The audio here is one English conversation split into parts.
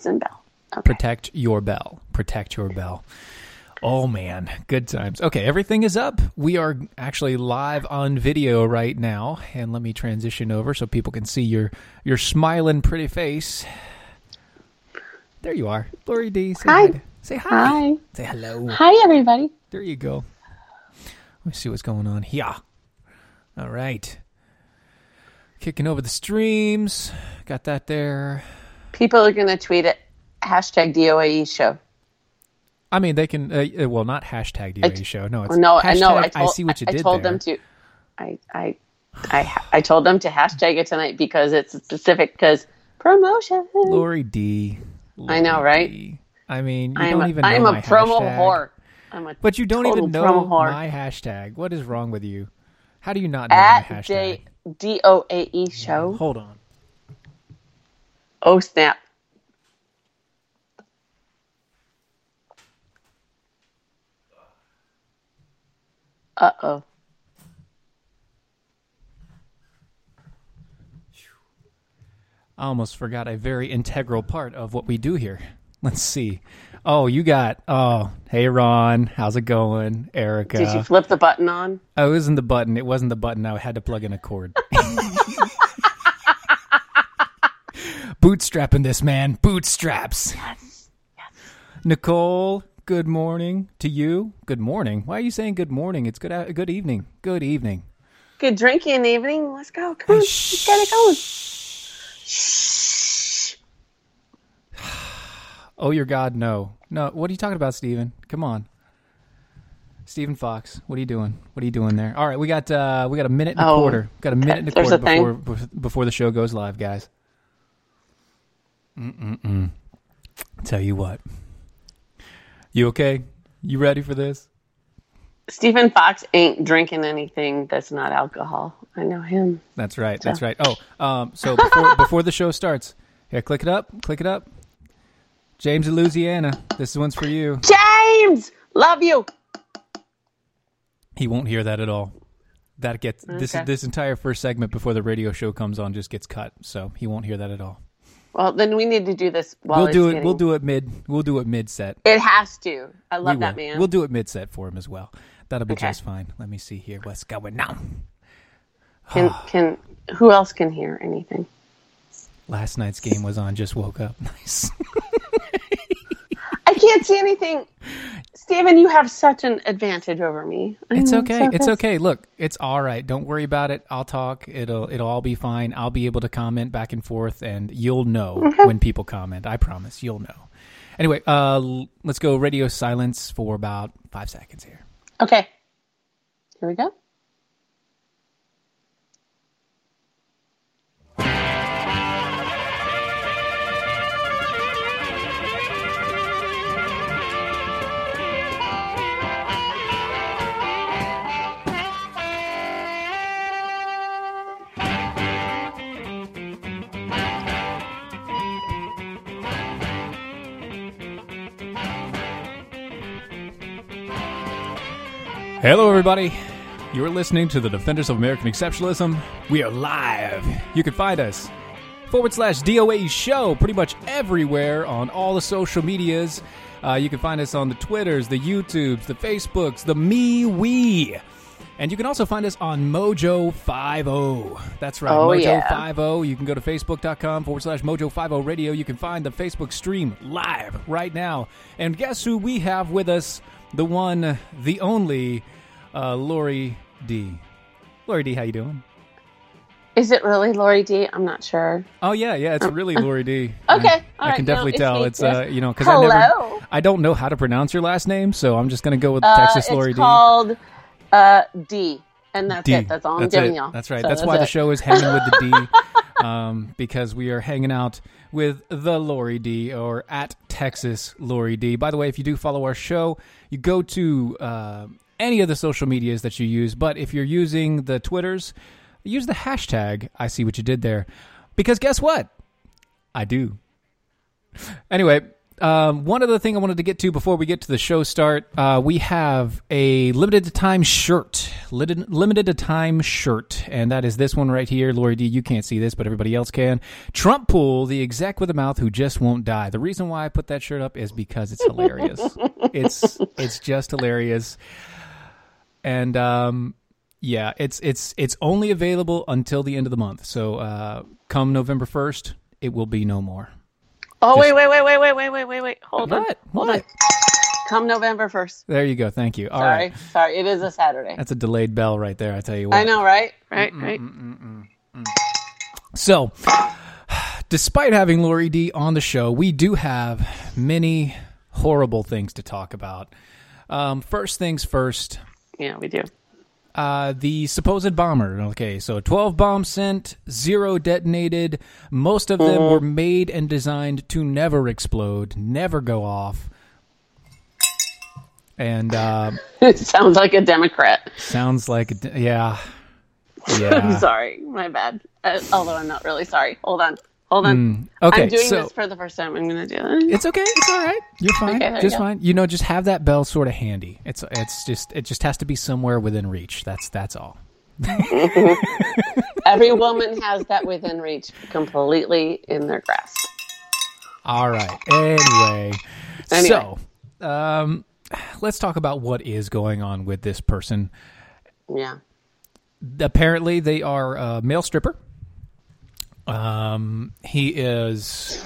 Thompson Bell. Okay. Protect your bell. Protect your bell. Oh man, good times. Okay, everything is up. We are actually live on video right now, and let me transition over so people can see your your smiling pretty face. There you are, Lori D. Say Hi. hi. Say hi. Hi. Say hello. Hi, everybody. There you go. Let me see what's going on here. All right. Kicking over the streams. Got that there. People are going to tweet it. Hashtag DOAE show. I mean, they can. Uh, uh, well, not hashtag DOA I- show. No, it's Well, no, I know. I, see what you I did told there. them to. I, I, I, I told them to hashtag it tonight because it's specific because promotion. Lori D. I know, right? D. I mean, you I'm don't a, even know I'm a promo hashtag. whore. I'm a But you don't even know my hashtag. What is wrong with you? How do you not know at my hashtag? D O A E show. Hold on. Oh snap! Uh oh. I almost forgot a very integral part of what we do here. Let's see. Oh, you got. Oh, hey Ron, how's it going, Erica? Did you flip the button on? Oh, it wasn't the button. It wasn't the button. I had to plug in a cord. Bootstrapping this man. Bootstraps. Yes. yes. Nicole, good morning to you. Good morning. Why are you saying good morning? It's good. Good evening. Good evening. Good drinking evening. Let's go. Come on. Let's get it going. Shh. Oh, your God, no, no. What are you talking about, Steven? Come on, Stephen Fox. What are you doing? What are you doing there? All right, we got uh, we got a minute and a Oh, quarter. Got a minute and a quarter a before before the show goes live, guys. Mm-mm-mm. Tell you what. You okay? You ready for this? Stephen Fox ain't drinking anything that's not alcohol. I know him. That's right. That's right. Oh, um, so before, before the show starts, here, click it up. Click it up. James in Louisiana, this one's for you. James, love you. He won't hear that at all. That gets this Okay. this entire first segment before the radio show comes on just gets cut, so he won't hear that at all. Well, then we need to do this while we'll do it. getting- We'll do it mid. We'll do it mid set. It has to. I We love that will. man. We'll do it mid set for him as well. That'll be Okay. just fine. Let me see here. What's going on? Can can who else can hear anything? Last night's game was on. Just woke up. Nice. Can't see anything. Steven, you have such an advantage over me. I It's okay. so It's okay. Look, it's all right. Don't worry about it. I'll talk. It'll it'll all be fine. I'll be able to comment back and forth, and you'll know when people comment. I promise. You'll know. Anyway, uh, let's go radio silence for about five seconds here. Okay. Here we go. Hello, everybody. You're listening to the Defenders of American Exceptionalism. We are live. You can find us forward slash DOA show pretty much everywhere on all the social medias. Uh, you can find us on the Twitters, the YouTubes, the Facebooks, the MeWe. And you can also find us on Mojo 50. That's right, Oh, Mojo yeah. 50. You can go to facebook.com forward slash Mojo 50 radio. You can find the Facebook stream live right now. And guess who we have with us? The one, the only, uh, Lori D. Lori D, how you doing? Is it really Lori D? I'm not sure. Oh yeah, yeah, it's really Lori D. Okay, I, all I right, can definitely it's tell me, it's uh, you know because I never, I don't know how to pronounce your last name, so I'm just gonna go with Uh, Texas it's Lori D. called uh, D, and that's D. it. That's all I'm That's giving it. y'all. That's right. So that's why the show is hanging with the D, um, because we are hanging out with the Lori D or at Texas Lori D. By the way, if you do follow our show, you go to uh, any of the social medias that you use. But if you're using the Twitters, use the hashtag. I see what you did there, because guess what? I do. Anyway, um, one other thing I wanted to get to before we get to the show start, uh, we have a limited time shirt. limited, limited time shirt, and that is this one right here. Lori D, you can't see this, but everybody else can. Trump Pool, the exec with a mouth who just won't die. The reason why I put that shirt up is because it's hilarious. it's it's just hilarious, and um, yeah, it's it's it's only available until the end of the month. So uh, come November first, it will be no more. Oh wait, wait, wait, wait, wait, wait, wait, wait, wait. Hold on. What? Hold What? on. Come November first. There you go. Thank you. All Sorry, right, sorry. It is a Saturday. that's a delayed bell right there. I tell you what. I know, right? Right, right. So, despite having Lori D on the show, we do have many horrible things to talk about. Um, first things first, Yeah, we do. Uh, the supposed bomber. Okay, so 12 bombs sent, zero detonated. Most of them were made and designed to never explode, never go off. And uh, It sounds like a Democrat. sounds like, a d- yeah. I'm Yeah. sorry. My bad. Uh, although I'm not really sorry. Hold on. Hold on. Mm, okay, I'm doing so- this for the first time. I'm going to do it. It's okay. It's all right. You're fine. Okay, there you just fine. You know, just have that bell sort of handy. It's it's just it just has to be somewhere within reach. That's that's all. Every woman has that within reach, completely in their grasp. All right. Anyway, Anyway. so um, let's talk about what is going on with this person. Yeah. Apparently, they are a male stripper. Um, he is.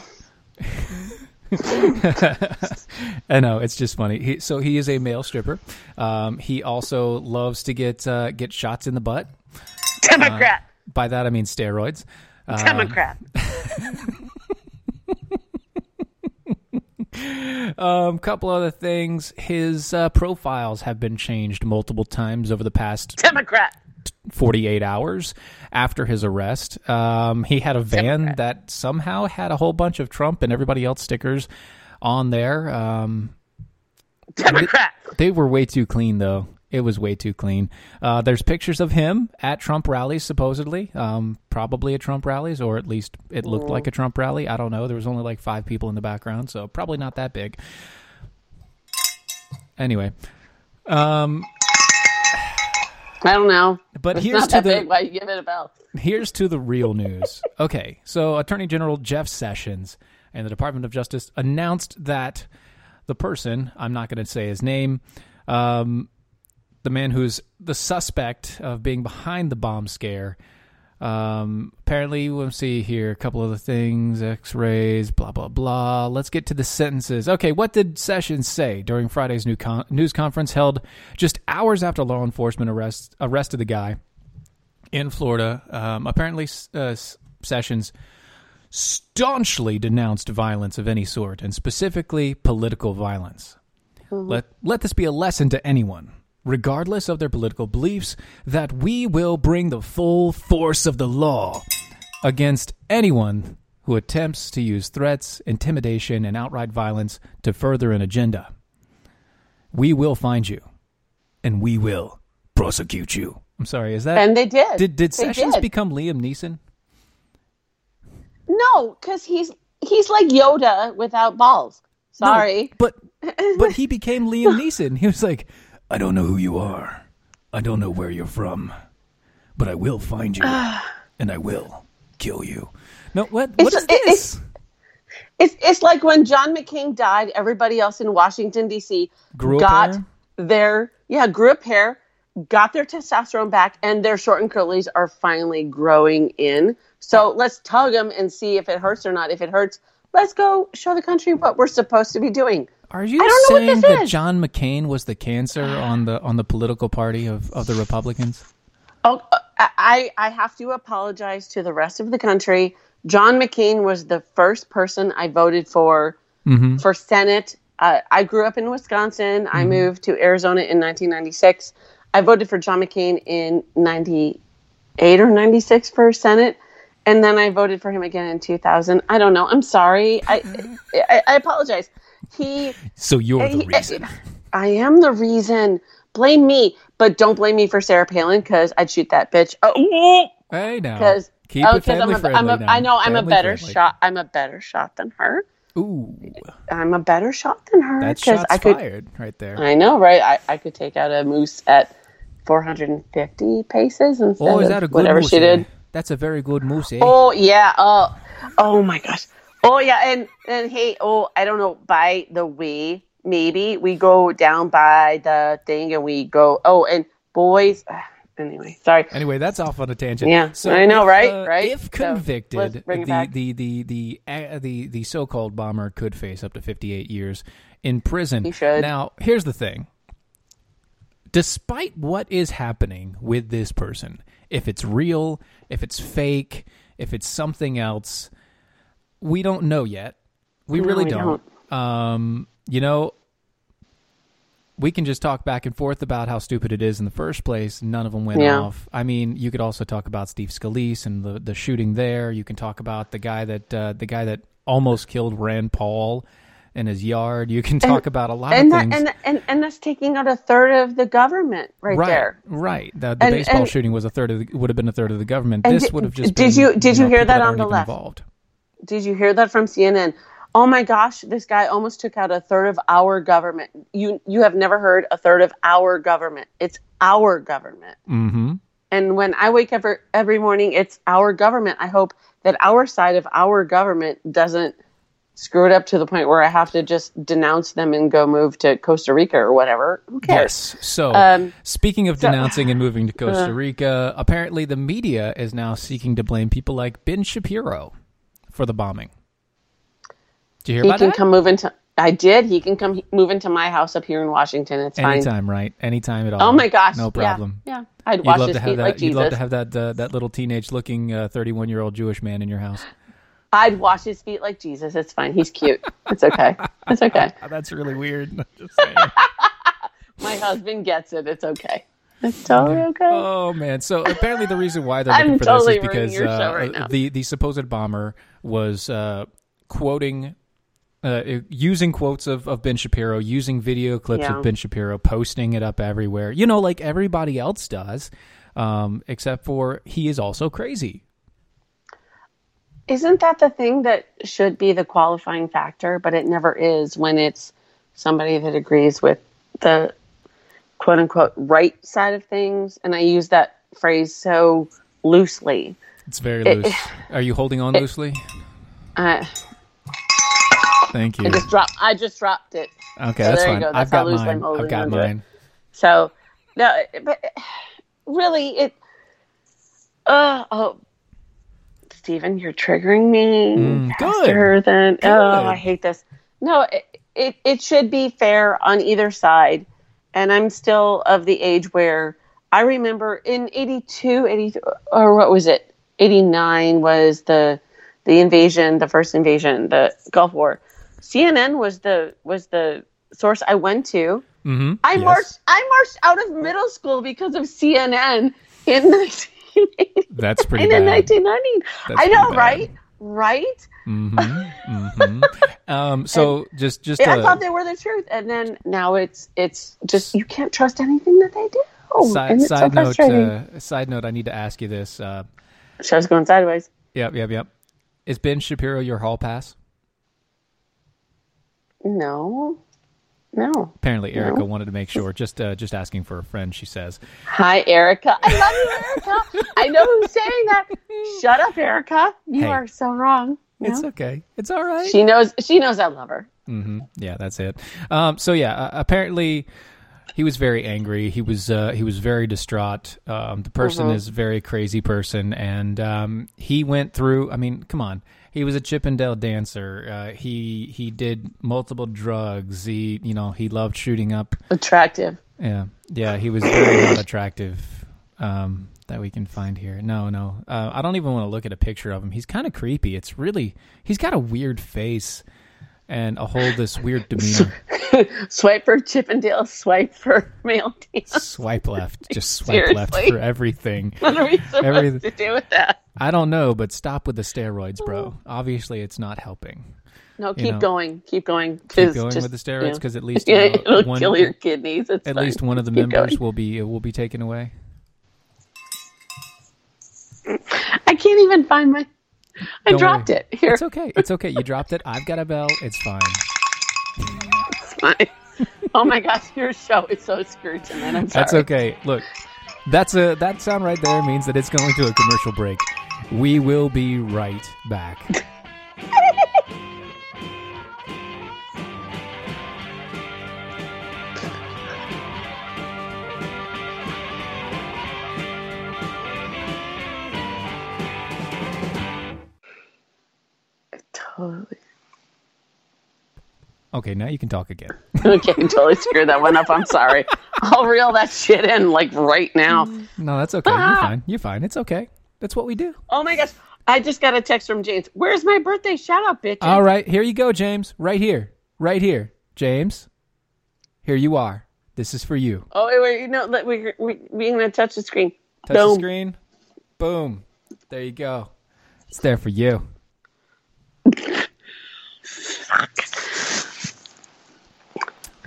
I know it's just funny. He, so he is a male stripper. Um, he also loves to get uh, get shots in the butt. Democrat. By that I mean steroids. Uh, Democrat. Um, couple other things. His uh, profiles have been changed multiple times over the past Democrat. 48 hours after his arrest. Um, he had a van Democrat. that somehow had a whole bunch of Trump and everybody else stickers on there. Um, Democrat. they were way too clean, though. It was way too clean. Uh, there's pictures of him at Trump rallies, supposedly. Um, probably at Trump rallies, or at least it looked like a Trump rally. I don't know. There was only like five people in the background, so probably not that big. Anyway, um, I don't know. but It's here's to the big. Why you give it a bell? Here's to the real news. Okay, so Attorney General Jeff Sessions and the Department of Justice announced that the person, I'm not going to say his name, um, the man who's the suspect of being behind the bomb scare, um, apparently, we'll see here, a couple of the things, x rays, blah, blah, blah. Let's get to the sentences. Okay, what did Sessions say during Friday's new con- news conference held just hours after law enforcement arrest- arrested the guy? in Florida. Um, apparently, uh, Sessions staunchly denounced violence of any sort, and specifically political violence. Let let this be a lesson to anyone, regardless of their political beliefs, that we will bring the full force of the law against anyone who attempts to use threats, intimidation, and outright violence to further an agenda. We will find you, and we will prosecute you. I'm sorry, is that And they did. did did They Sessions did. become Liam Neeson? No, because he's he's like Yoda without balls. Sorry. But but he became Liam Neeson. He was like, I don't know who you are. I don't know where you're from. But I will find you ah. and I will kill you. No, what what It's- is this? It's it's like when John McCain died, everybody else in Washington D.C. Grew up got hair? their yeah grew up hair, got their testosterone back, and their short and curlies are finally growing in. So let's tug them and see if it hurts or not. If it hurts, let's go show the country what we're supposed to be doing. Are you I don't know what saying that is. John McCain was the cancer on the on the political party of, of the Republicans? Oh, uh, I I have to apologize to the rest of the country. John McCain was the first person I voted for for Senate. Uh, I grew up in Wisconsin. I moved to Arizona in 1996. I voted for John McCain in 98 or 96 for Senate. And then I voted for him again in 2000. I don't know. I'm sorry. I I, I apologize. He So you're the he- reason. I am the reason. Blame me, but don't blame me for Sarah Palin because I'd shoot that bitch. Oh, Hey now. because Keep oh, it family I'm a, friendly I'm a, now. I know I'm a better friendly. shot. I'm a better shot than her. Ooh, I'm a better shot than her that shot's I could. fired right there. I know, right? I, I could take out a moose at 450 paces instead Oh, is that a of good whatever moose? she did. That's a very good moose, eh? Oh yeah. Oh, oh my gosh. Oh yeah. And and hey. Oh, I don't know. By the way, maybe we go down by the thing and we go. Oh, and boys. Anyway, sorry. Anyway, that's off on a tangent. Yeah, so I know, if, right? uh, Right? If convicted, let's the, the the the uh, the the so-called bomber could face up to 58 years in prison. He should. Now, here's the thing. Despite what is happening with this person, if it's real, if it's fake, if it's something else, we don't know yet. We No, really we don't. Um, you know, we can just talk back and forth about how stupid it is in the first place. None of them went Yeah. off. I mean, you could also talk about Steve Scalise and the the shooting there. You can talk about the guy that uh, the guy that almost killed Rand Paul in his yard. You can talk about a lot and of that, things. and, and and that's taking out a third of the government right, right, there. right. The, the And- baseball and- shooting was a third of the, would have been a third of the government. This did- would have just did been, you- did you know, hear that on the left? Involved. Did you hear that from CNN? Oh my gosh, this guy almost took out a third of our government. You you have never heard a third of our government. It's our government. Mm-hmm. And when I wake up every, every morning, it's our government. I hope that our side of our government doesn't screw it up to the point where I have to just denounce them and go move to Costa Rica or whatever. Who cares? Yes. So, Um, speaking of so- denouncing and moving to Costa Uh. Rica, apparently the media is now seeking to blame people like Ben Shapiro for the bombing. Did you hear me? He about can come move into. I did. He can come move into my house up here in Washington. It's fine. Anytime, right? Anytime at all. Oh my gosh. No problem. Yeah. I'd You'd wash love his to have feet that. like you'd love to have that uh, that little teenage-looking uh, thirty-one-year-old Jewish man in your house. I'd wash his feet like Jesus. It's fine. He's cute. It's okay. It's okay. That's really weird. My husband gets it. It's okay. It's totally okay. Oh man! So apparently the reason why they're looking for totally this is because uh, right the the supposed bomber was uh, quoting. Uh, using quotes of, of Ben Shapiro, using video clips Yeah. of Ben Shapiro, posting it up everywhere. You know, like everybody else does, um, except for he is also crazy. Isn't that the thing that should be the qualifying factor, but it never is when it's somebody that agrees with the quote unquote right side of things? And I use that phrase so loosely. It's very It- loose. Are you holding on loosely? Uh, Thank you. I just dropped. I just dropped it. Okay, So that's there you fine. go. I've That's how got mine. I've got onto it. mine. So, no, but really, it. Uh, oh, Stephen, you're triggering me Mm, good. faster than. Good. Oh, I hate this. No, it, it it should be fair on either side, and I'm still of the age where I remember in 82, 80, or what was it? 89 was the the invasion, the first invasion, the Gulf War. CNN was the was the source I went to. Mm-hmm. I marched. I marched out of middle school because of CNN in 1980 That's pretty in. 1990. That's I know, right? Right? Mm-hmm. mm-hmm. Um, so just just And I thought they were the truth, and then now it's it's just you can't trust anything that they do. side, and it's side so note. Uh, side note. I need to ask you this. Uh, Show's going sideways. yep, yep, yep. Is Ben Shapiro your hall pass? No, no. Apparently, Erica wanted to make sure. Just uh, just asking for a friend. She says. Hi, Erica. I love you, Erica. I know who's saying that. Shut up, Erica. You Hey. are so wrong. You It's okay. It's all right. She knows. She knows I love her. hmm Yeah, that's it. Um, so yeah, uh, apparently he was very angry. He was uh, he was very distraught. Um, the person Mhm. is a very crazy person, and um, he went through. I mean, come on. He was a Chippendale dancer. Uh, he he did multiple drugs. He you know he loved shooting up. Attractive. Yeah, yeah. He was very not attractive. Um, that we can find here. No, no. Uh, I don't even want to look at a picture of him. He's kind of creepy. It's really he's got a weird face and a whole this weird demeanor. swipe for Chippendale. Swipe for male dance. swipe left, just swipe left for everything. What are we supposed Everything- to do with that? I don't know, but stop with the steroids, bro. Obviously, it's not helping. No, You keep know, going. Keep going. Keep going just, with the steroids because at least you know, it'll one, kill your kidneys. It's at fine. least one of the Keep members going. will be will be taken away. I can't even find my. I Don't dropped worry. it. Here, It's okay. It's okay. You dropped it. I've got a bell. It's fine. it's fine. oh my gosh, your show is so screwed tonight. I'm sorry. That's okay. Look, That's a that sound right there means that it's going to a commercial break. We will be right back. Okay, now you can talk again. okay, totally screwed that one up. I'm sorry. I'll reel that shit in like right now. No, that's okay. You're ah! fine. You're fine. It's okay. That's what we do. Oh my gosh. I just got a text from James. Where's my birthday shout out, bitch? All right, here you go, James. Right here. Right here. James. Here you are. This is for you. Oh, wait, wait. You know, let, we, we, we're going to touch the screen. Touch Boom. the screen. Boom. There you go. It's there for you.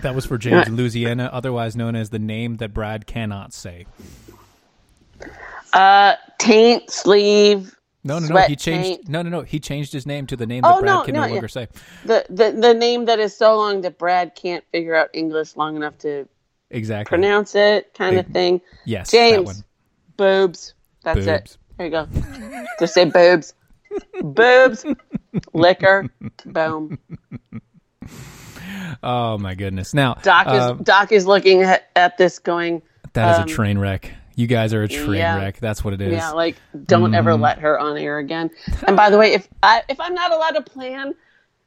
That was for James Louisiana, otherwise known as the name that Brad cannot say. Uh, taint sleeve. No, no, no. He changed. Taint. No, no, no. He changed his name to the name that oh, Brad no, can no, no longer yeah. say. The, the the name that is so long that Brad can't figure out English long enough to exactly pronounce it, kind of thing. Yes, James. Boobs. That's boobs. it. There you go. Just say boobs. boobs. Liquor. Boom. Oh my goodness! Now Doc is uh, Doc is looking at, at this, going. That is um, a train wreck. You guys are a train yeah, wreck. That's what it is. Yeah, like don't mm. ever mm-hmm. let her on air again. And by the way, if I if I'm not allowed to plan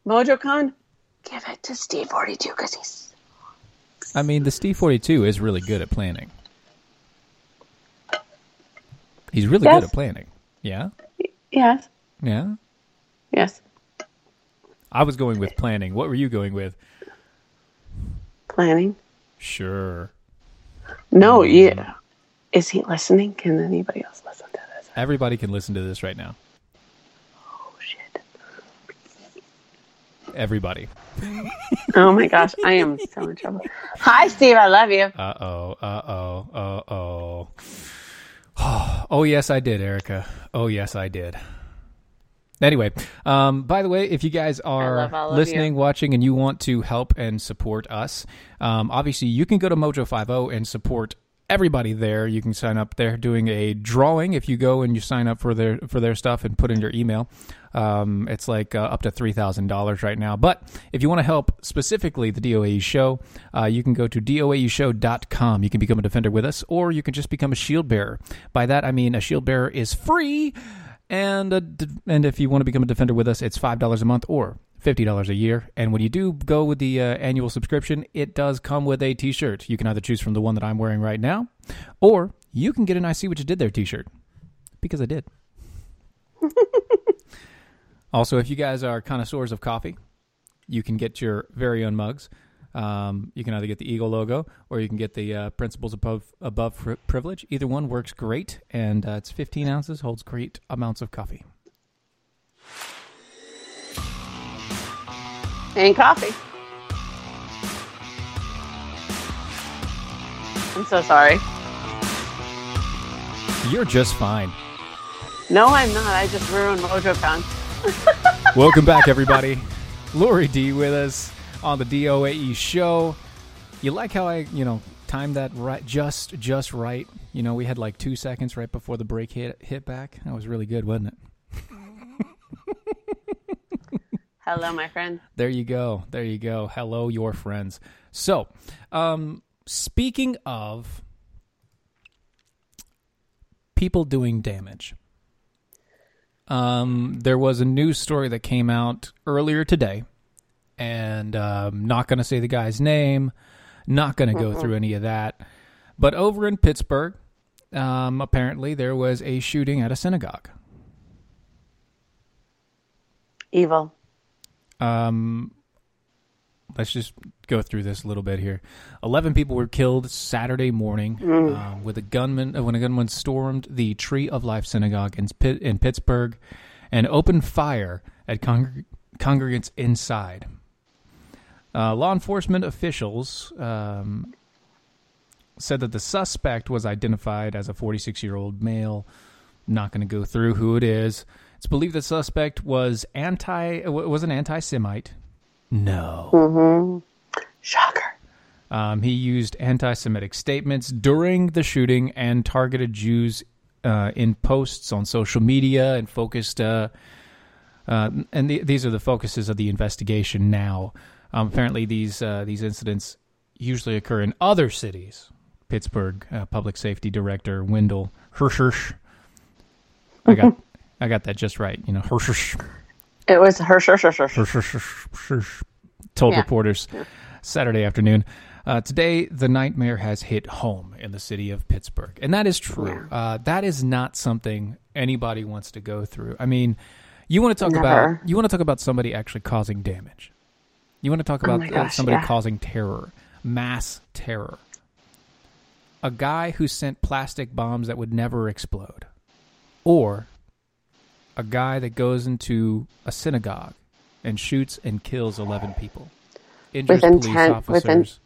MojoCon, give it to Steve Forty Two because he's. I mean, the Steve Forty Two is really good at planning. He's really yes. good at planning. Yeah. Yes. Yeah. Yes. I was going with planning. What were you going with? Planning. Sure. No, um, yeah. Is he listening? Can anybody else listen to this? Everybody can listen to this right now. Oh shit. Everybody. oh my gosh, I am so in trouble. Hi Steve, I love you. Uh oh, uh oh, uh oh. Oh yes, I did, Erica. Oh yes, I did. Anyway, um, by the way, if you guys are listening, watching, and you want to help and support us, um, obviously you can go to Mojo50 and support everybody there. You can sign up. They're doing a drawing if you go and you sign up for their for their stuff and put in your email. Um, it's like uh, up to three thousand dollars right now. But if you want to help specifically the DOAE show, uh, you can go to doaeshow.com. You can become a defender with us, or you can just become a shield bearer. By that I mean a shield bearer is free and uh, and if you want to become a defender with us, it's five dollars a month or fifty dollars a year. And when you do go with the uh, annual subscription, it does come with a T-shirt. You can either choose from the one that I'm wearing right now, or you can get an "I see what you did there" T-shirt because I did. also, if you guys are connoisseurs of coffee, you can get your very own mugs. Um, you can either get the Eagle logo or you can get the uh, Principles Above Above Privilege. Either one works great, and uh, it's 15 ounces, holds great amounts of coffee. And coffee. I'm so sorry. You're just fine. No, I'm not. I just ruined MojoCon. Welcome back, everybody. Lori D with us on the DOAE show. You like how I, you know, timed that right, just just right. You know, we had like two seconds right before the break hit hit back. That was really good, wasn't it? Hello, my friend. There you go. There you go. Hello, your friends. So, um, speaking of people doing damage, um, there was a news story that came out earlier today and um, not going to say the guy's name, not going to go through any of that. But over in Pittsburgh, um, apparently there was a shooting at a synagogue. Evil. Um, let's just go through this a little bit here. Eleven people were killed Saturday morning mm. uh, with a gunman uh, when a gunman stormed the Tree of Life synagogue in, in Pittsburgh and opened fire at con- congregants inside. Uh, law enforcement officials um, said that the suspect was identified as a 46 year old male. not going to go through who it is. It's believed the suspect was anti was an anti Semite. No. Mm-hmm. Shocker. Um, he used anti Semitic statements during the shooting and targeted Jews uh, in posts on social media and focused. Uh, uh, and the, these are the focuses of the investigation now. Um, apparently, these uh, these incidents usually occur in other cities. Pittsburgh uh, Public Safety Director Wendell Hirsch. I got I got that just right. You know, Hirsch. It was Hirsch. Told yeah. reporters Saturday afternoon. Uh, today, the nightmare has hit home in the city of Pittsburgh, and that is true. Uh, that is not something anybody wants to go through. I mean, you want to talk Never. about you want to talk about somebody actually causing damage. You want to talk oh about oh gosh, somebody yeah. causing terror, mass terror. A guy who sent plastic bombs that would never explode, or a guy that goes into a synagogue and shoots and kills eleven people, injures with police officers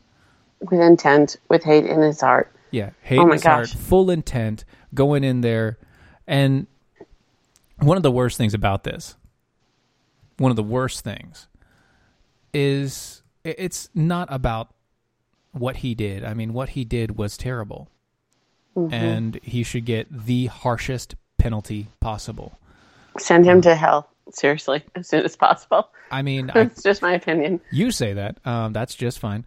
with intent, with hate in his heart. Yeah, oh hate oh in his gosh. heart, full intent, going in there. And one of the worst things about this, one of the worst things, is it's not about what he did. I mean, what he did was terrible. Mm-hmm. And he should get the harshest penalty possible. Send him um, to hell, seriously, as soon as possible. I mean, it's just my opinion. You say that. Um, that's just fine.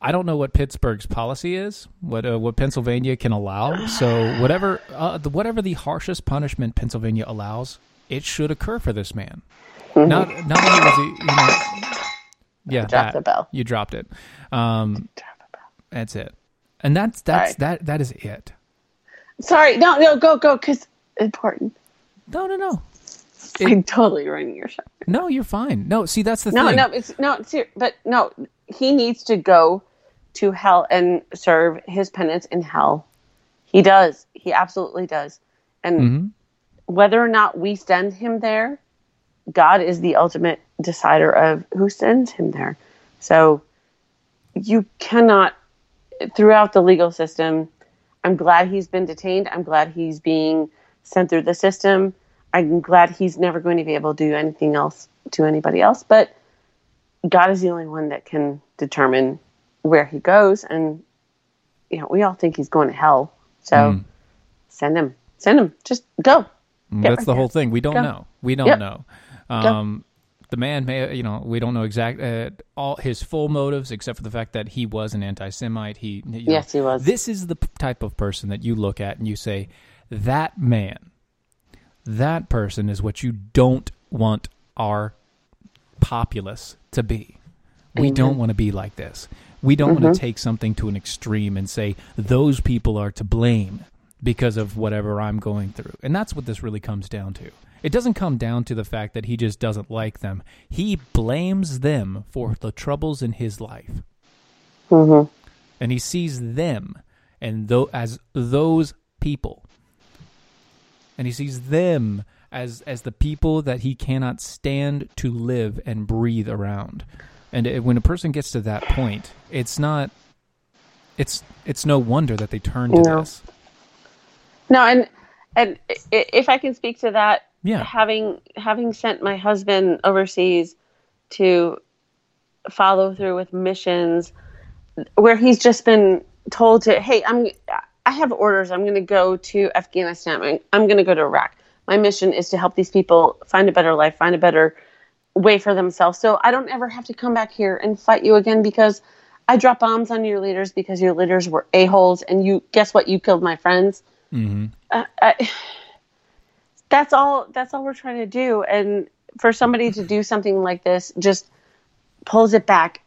I don't know what Pittsburgh's policy is, what uh, what Pennsylvania can allow. So whatever uh, the, whatever the harshest punishment Pennsylvania allows, it should occur for this man. Mm-hmm. Not not only was he, you know, yeah, dropped the bell. You dropped it. Um, that's it, and that's that's Sorry. that that is it. Sorry, no, no, go go because important. No, no, no. It, I'm totally ruining your show. No, you're fine. No, see, that's the no, thing. No, no, it's no, it's, but no, he needs to go to hell and serve his penance in hell. He does. He absolutely does. And mm-hmm. whether or not we send him there, God is the ultimate decider of who sends him there. So you cannot, throughout the legal system, I'm glad he's been detained. I'm glad he's being sent through the system. I'm glad he's never going to be able to do anything else to anybody else. But God is the only one that can determine where he goes, and you know we all think he's going to hell. So mm. send him, send him, just go. Get That's right the there. whole thing. We don't go. know. We don't know. Um, the man may, you know, we don't know exact uh, all his full motives, except for the fact that he was an anti-Semite. He, yes, know, he was. This is the type of person that you look at and you say, that man, that person is what you don't want our populace to be. We don't want to be like this. We don't mm-hmm. want to take something to an extreme and say those people are to blame because of whatever I'm going through. And that's what this really comes down to. It doesn't come down to the fact that he just doesn't like them. He blames them for the troubles in his life. Mm-hmm. And he sees them and as those people. And he sees them as as the people that he cannot stand to live and breathe around. And it, when a person gets to that point, it's not. It's it's no wonder that they turn to no. this. No, and and if I can speak to that, yeah, having having sent my husband overseas to follow through with missions where he's just been told to, hey, I'm I have orders. I'm going to go to Afghanistan. I'm, I'm going to go to Iraq. My mission is to help these people find a better life, find a better way for themselves. So I don't ever have to come back here and fight you again because I drop bombs on your leaders because your leaders were a holes, and you guess what? You killed my friends. Mm-hmm. Uh, I, that's all. That's all we're trying to do. And for somebody to do something like this, just pulls it back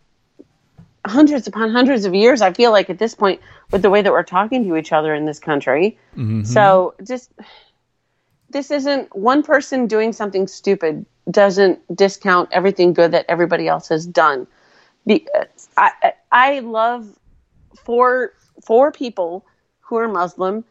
hundreds upon hundreds of years. I feel like at this point, with the way that we're talking to each other in this country. Mm-hmm. So just this isn't one person doing something stupid doesn't discount everything good that everybody else has done. I, I love four four people who are Muslim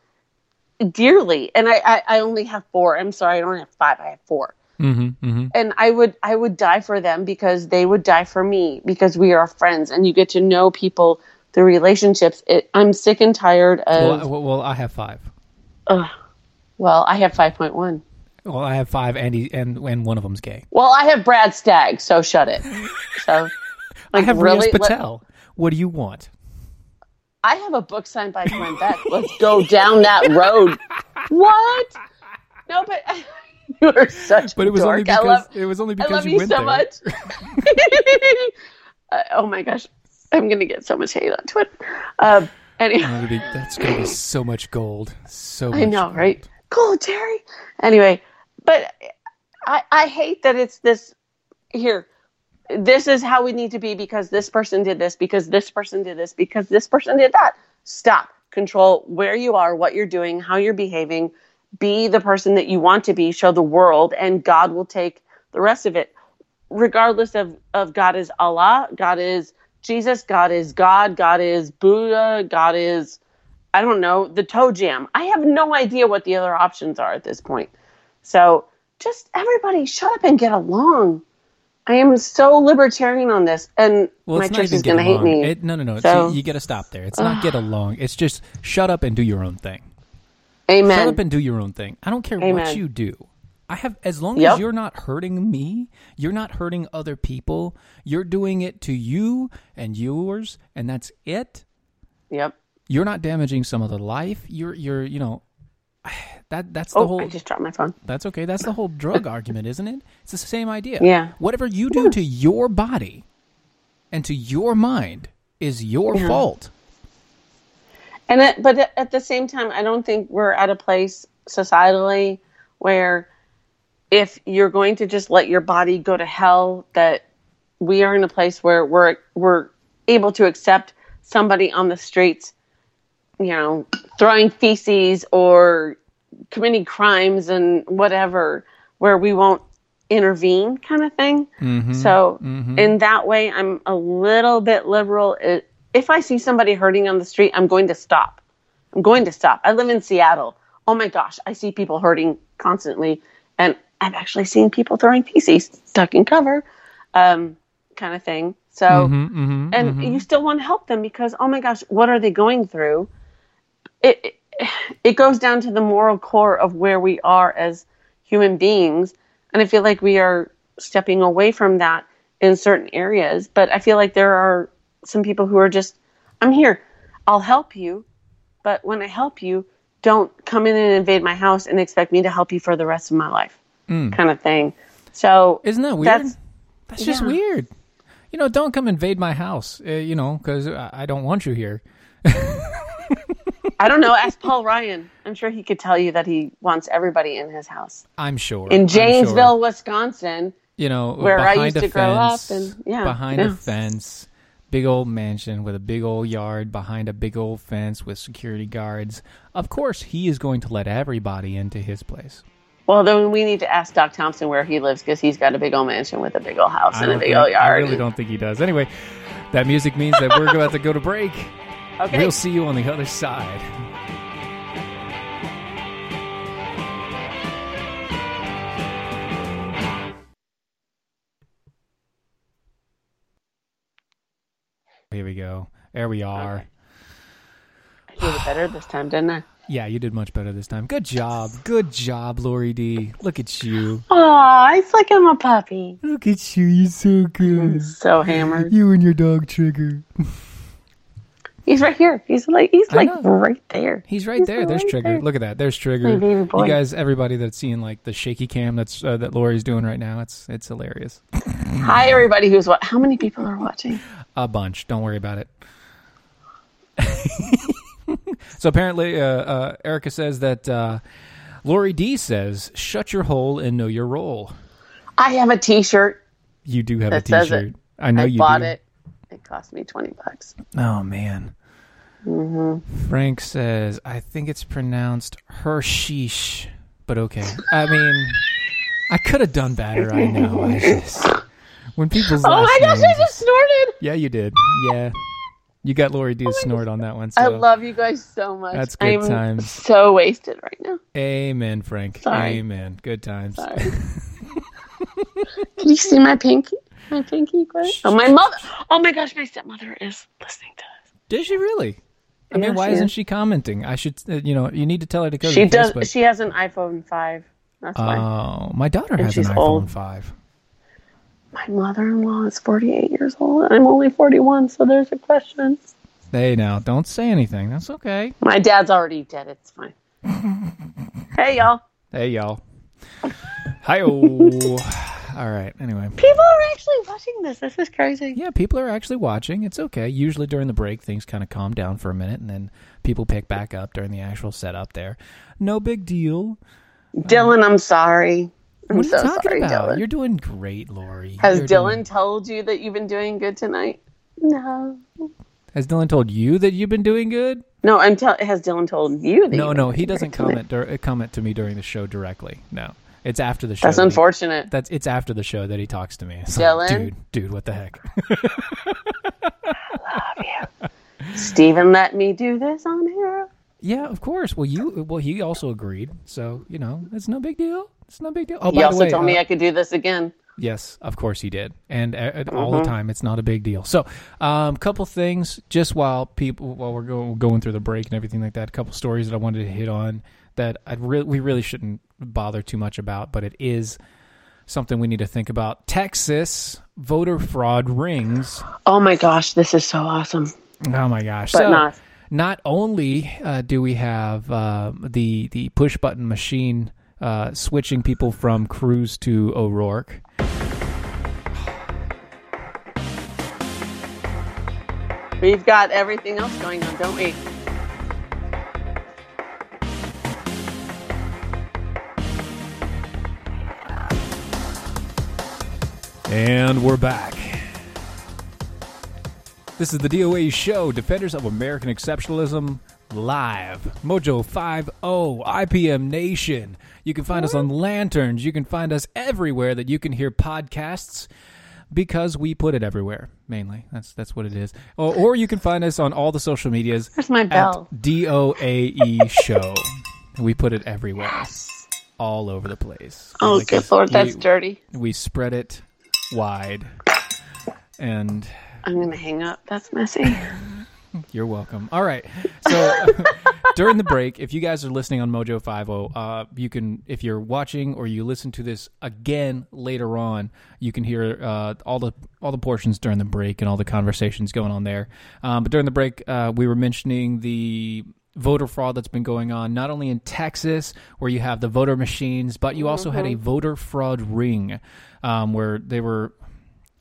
dearly, and I, I, I only have four. I'm sorry, I don't have five. I have 4 mm-hmm, mm-hmm. And I would I would die for them because they would die for me because we are friends, and you get to know people through relationships. It, I'm sick and tired of. Well, well I have five. Uh, well, I have five point one. Well, I have five, and he, and and one of them's gay. Well, I have Brad Stagg, so shut it. So, like, I have really, Patel. Let, what do you want? I have a book signed by Glenn Beck. Let's go down that road. What? No, but you are such. But it was dork. only because love, it was only because I love you, you went so there. much. uh, oh my gosh, I'm gonna get so much hate on Twitter. Um, anyway, be- that's gonna be so much gold. So much I know, gold. right? Cool, Jerry. Anyway, but I I hate that it's this here. This is how we need to be because this person did this, because this person did this, because this person did that. Stop. Control where you are, what you're doing, how you're behaving. Be the person that you want to be. Show the world, and God will take the rest of it. Regardless of, of God is Allah, God is Jesus, God is God, God is Buddha, God is I don't know, the toe jam. I have no idea what the other options are at this point. So just everybody shut up and get along. I am so libertarian on this, and Well, my church is going to hate me. It, no, no, no. So- See, you got to stop there. It's not get along. It's just shut up and do your own thing. Amen. Shut up and do your own thing. I don't care what you do. I have as long Yep. as you're not hurting me, you're not hurting other people. You're doing it to you and yours, and that's it. yep. You're not damaging some other life. You're you're you know that that's the Oh, whole I just dropped my phone. that's okay. That's the whole drug argument, isn't it? It's the same idea. Yeah. Whatever you do to your body and to your mind is your Yeah. fault. And it, but at- at the same time, I don't think we're at a place societally where if you're going to just let your body go to hell, that we are in a place where we're we're able to accept somebody on the streets, you know, throwing feces or committing crimes and whatever, where we won't intervene, kind of thing. So in that way, I'm a little bit liberal. It, if I see somebody hurting on the street, I'm going to stop. I'm going to stop. I live in Seattle. Oh my gosh, I see people hurting constantly, and I've actually seen people throwing feces stuck in cover, um, kind of thing. So, Mm-hmm, and you still want to help them because oh my gosh, what are they going through? It it, goes down to the moral core of where we are as human beings, and I feel like we are stepping away from that in certain areas. But I feel like there are some people who are just, I'm here, I'll help you, but when I help you, don't come in and invade my house and expect me to help you for the rest of my life, kind of thing. So Isn't that weird? That's- That's, just yeah. weird. You know, don't come invade my house. Uh, you know, because I, I don't want you here. I don't know. Ask Paul Ryan. I'm sure he could tell you that he wants everybody in his house. I'm sure. In I'm sure. Janesville, Wisconsin, you know, where I used to grow up, and- yeah, behind yeah. a fence, big old mansion with a big old yard behind a big old fence with security guards. Of course, he is going to let everybody into his place. well, then we need to ask Doc Thompson where he lives because he's got a big old mansion with a big old house I and a big think- old yard. I really don't think he does. Anyway, that music means that we're about to go to break. Okay. We'll see you on the other side. Here we go. There we are. I did it better this time, didn't I? Yeah, you did much better this time. Good job. Good job, Lori D. Look at you. Aw, it's like I'm a puppy. Look at you. You're so good. So hammered. You and your dog Trigger. He's right here. He's like he's like right there. He's right there. There's right Trigger. there. Look at that. There's Trigger. Baby boy. You guys, everybody that's seeing like the shaky cam that's uh, that Lori's doing right now, it's it's hilarious. Hi, everybody who's what? How many people are watching? A bunch. Don't worry about it. so apparently, uh, uh, Erica says that uh, Lori D says, "Shut your hole and know your role." I have a T-shirt. You do have a T-shirt. I know I you bought do. it. It cost me twenty bucks. Oh man. Mm-hmm. Frank says, "I think it's pronounced Hershish, but okay. I mean, I could have done better. I know. I just when people's Oh my gosh! I just snorted. yeah, you did. Yeah, you got Lori D's snort on that one. So I love you guys so much. That's good I'm times. So wasted right now. Amen, Frank. Sorry. Amen. Good times. Sorry. Can you see my pinky? My pinky, Grace? Oh, my mother. Oh my gosh, my stepmother is listening to us. Did she really? I mean, Yeah, why she isn't is. she commenting? I should, uh, you know, you need to tell her to go She to does. Facebook. She has an iPhone five. That's why. Oh, my daughter has an she's iPhone old. five. my mother-in-law is 48 years old. I'm only 41, so there's a question. Hey, now don't say anything. That's okay. My dad's already dead. It's fine. hey, y'all. Hey, y'all. Hi. All right. Anyway. People are actually watching this. This is crazy. Yeah, people are actually watching. It's okay. Usually during the break, things kind of calm down for a minute, and then people pick back up during the actual setup. There, no big deal. Dylan, I'm sorry. I'm what are so you talking sorry, about? Dylan. You're doing great, Lori. Has You're Dylan doing- told you that you've been doing good tonight? No. has Dylan told you that you've been doing good? No, I'm tell. Has Dylan told you that? No, no, he doesn't comment dur- comment to me during the show directly. No, it's after the show. That's that he- unfortunate. That's it's after the show that he talks to me. Like, Dylan? dude, dude, what the heck? I love you. Steven let me do this on here. yeah, of course. Well, you well he also agreed, so you know it's no big deal. It's no big deal. Oh, He by the also way, told uh, me I could do this again. Yes, of course he did, and uh, uh, all Mm-hmm. the time. It's not a big deal. So, um, couple things just while people while we're go, going through the break and everything like that. A couple stories that I wanted to hit on that I re- we really shouldn't bother too much about, but it is something we need to think about. Texas voter fraud rings. Oh my gosh, this is so awesome. Oh my gosh! But so, not. not only uh, do we have uh, the the push button machine uh, switching people from Cruz to O'Rourke. We've got everything else going on, don't we? And we're back. This is the DOA show, Defenders of American Exceptionalism, live. Mojo 50, IPM Nation. You can find us on Lanterns. You can find us everywhere that you can hear podcasts because we put it everywhere, mainly. That's that's what it is. Or, or you can find us on all the social medias Where's my at bell? DOAE show. We put it everywhere, all over the place. Oh, Like good lord, that's we- dirty. we spread it wide. And I'm gonna hang up. That's messy. you're welcome. All right. So during the break if you guys are listening on mojo 50 uh, you can if you're watching or you listen to this again later on you can hear uh, all the all the portions during the break and all the conversations going on there. Um, but during the break uh, we were mentioning the voter fraud that's been going on not only in texas where you have the voter machines but you also had a voter fraud ring um, where they were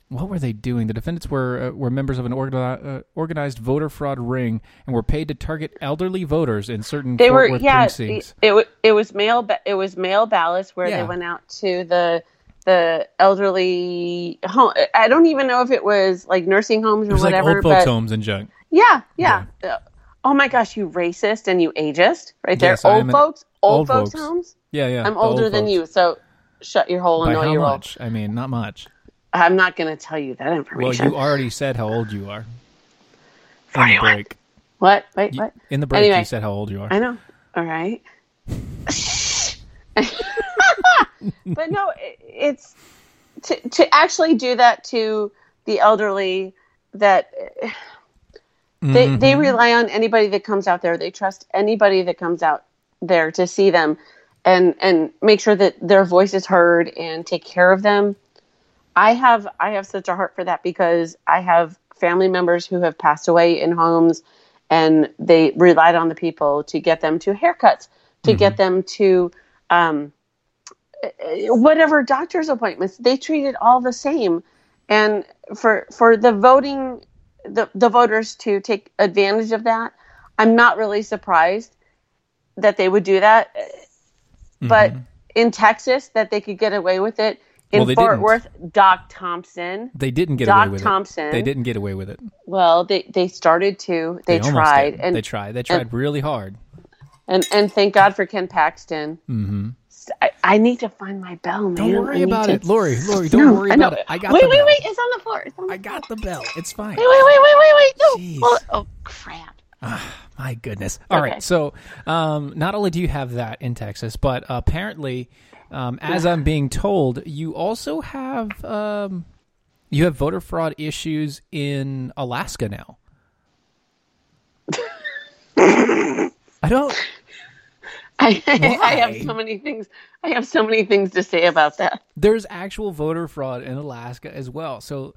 what were they doing? The defendants were uh, were members of an organi- uh, organized voter fraud ring and were paid to target elderly voters in certain They Fort were Worth yeah. precincts. It, wa- it was mail ba- it was mail ballots where Yeah. they went out to the the elderly home. I don't even know if it was like nursing homes or It was like whatever. old folks' but homes and junk. yeah, yeah. Uh, Oh my gosh, you racist and you ageist right there. Yes, old folks, old, old folks, folks. homes. Yeah, yeah. I'm older old than you, so shut your hole and By know how your role. much? I mean, not much. I'm not going to tell you that information. Well, information. you already said how old you are. In the 41. break. what? Wait, You- what? In the break, Anyway. you said how old you are. I know. All right. but no, it, it's to to actually do that to the elderly that they they Mm-hmm. rely on anybody that comes out there. They trust anybody that comes out there to see them and and make sure that their voice is heard and take care of them. I have I have such a heart for that because I have family members who have passed away in homes and they relied on the people to get them to haircuts, to get them to um, whatever doctor's appointments. They treated all the same, and for for the voting, the the voters to take advantage of that, I'm not really surprised that they would do that. But in Texas, that they could get away with it. In Well, Fort didn't. Worth, Doc Thompson. They didn't get Doc away with Thompson. it. They didn't get away with it. Well, they they started to. They, almost tried, and they tried. They tried really hard. and and thank God for Ken Paxton. Mm-hmm. I, I need to find my bell, man. Don't worry about to- it, Lori. Lori, don't No, worry about it. I got wait, the wait, bell. wait! It's on the floor. On the I got the bell. It's fine. Wait, wait, wait, wait, wait, wait! No. Oh crap! My goodness. All right. Okay. So, um, not only do you have that in Texas, but apparently, um, as I'm being told, you also have um, you have voter fraud issues in Alaska now. I don't. I, I have so many things. I have so many things to say about that. There's actual voter fraud in Alaska as well. So,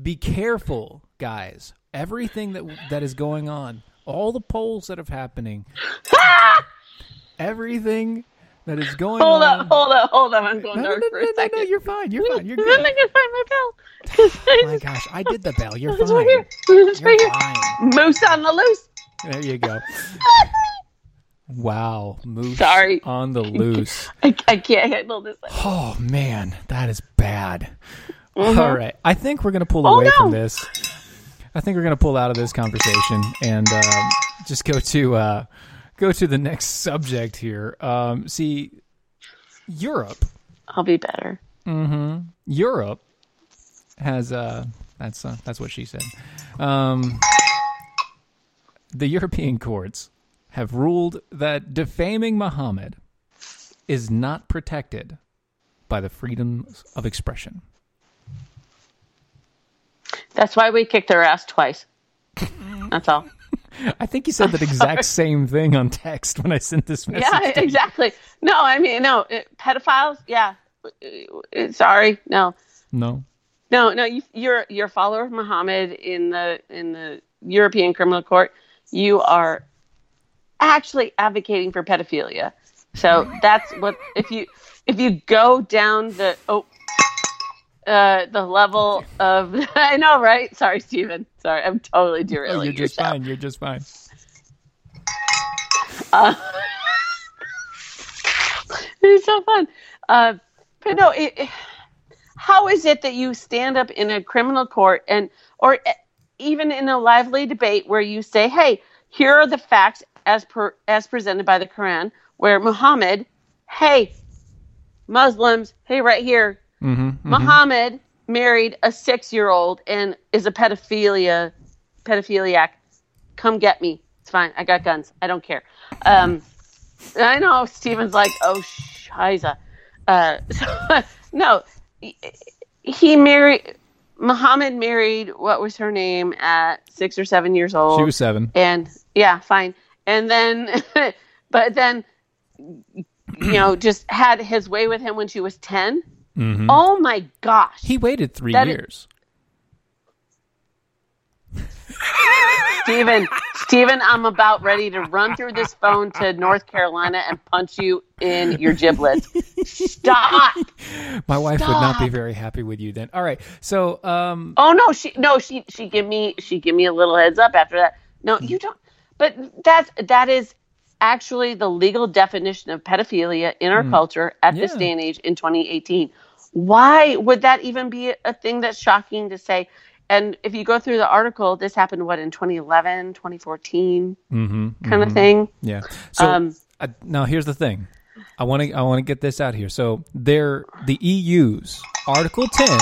Be careful, guys. Everything that that is going on, all the polls that are happening, everything that is going on. hold on. up, hold up, hold up. I'm going No, dark no, for no, a no, second. no, you're fine. You're fine. You're I'm good. gonna find my bell. Oh my gosh, I did the bell. You're fine. right here. It's You're here. fine. Moose on the loose. There you go. Wow, moose Sorry. on the loose. I, I can't handle this. Oh man, that is bad. All right, I think we're gonna pull Mm-hmm. Oh, away no. from this. I think we're gonna pull out of this conversation and um, just go to uh, go to the next subject here. Um, see, Europe, I'll be better. Europe has uh, that's uh, that's what she said. Um, the European courts have ruled that defaming Muhammad is not protected by the freedoms of expression. That's why we kicked her ass twice. That's all. I think you said that exact same thing on text when I sent this message. Yeah, exactly. No, I mean, no, it- pedophiles. Yeah, Uh, sorry, no, No. no, no. You, you're you're a follower of Muhammad in the in the European Criminal Court. You are actually advocating for pedophilia. So that's what if you if you go down the oh uh the level of I know right. Sorry, Stephen. Sorry, I'm totally Oh, you're just yourself. fine. You're just fine. It's so fun. Uh, but no, it, it- how is it that you stand up in a criminal court and, or even in a lively debate where you say, "Hey, here are the facts as per as presented by the Quran," where Muhammad, hey, Muslims, hey, right here, Mm-hmm. Muhammad married a six-year-old and is a pedophilia pedophiliac. Come get me. It's fine. I got guns. I don't care. Um, I know Steven's like, oh, shiza. Uh, so, no, he- married, Muhammad married, what was her name, at six or seven years old. She was seven. And yeah, fine. And then, but then, you know, just had his way with him when she was 10. Mhm. Oh my gosh. He waited three That is- years. Steven, Steven, I'm about ready to run through this phone to North Carolina and punch you in your giblets. Stop. My wife would not be very happy with you then. All right. So, um, Oh no, she no, she she give me she give me a little heads up after that. No, you don't but that's that is actually the legal definition of pedophilia in our culture at this day and age in 2018. Why would that even be a thing that's shocking to say? And if you go through the article, this happened what in 2011, 2014 mhm, kind of thing. yeah. So Um, uh, now here's the thing. I want to I want to get this out here. So there, the EU's Article 10.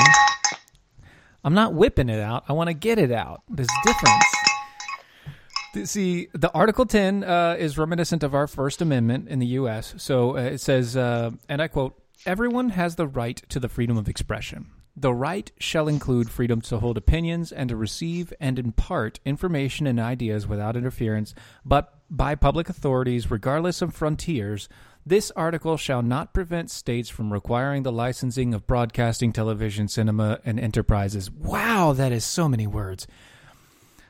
I'm not whipping it out. I want to get it out. There's a difference. See, the Article 10 uh, is reminiscent of our First Amendment in the U.S. So uh, it says, uh, and I quote, Everyone has the right to the freedom of expression. The right shall include freedom to hold opinions and to receive and impart information and ideas without interference, but by public authorities, regardless of frontiers. This article shall not prevent states from requiring the licensing of broadcasting, television, cinema, and enterprises. Wow, that is so many words.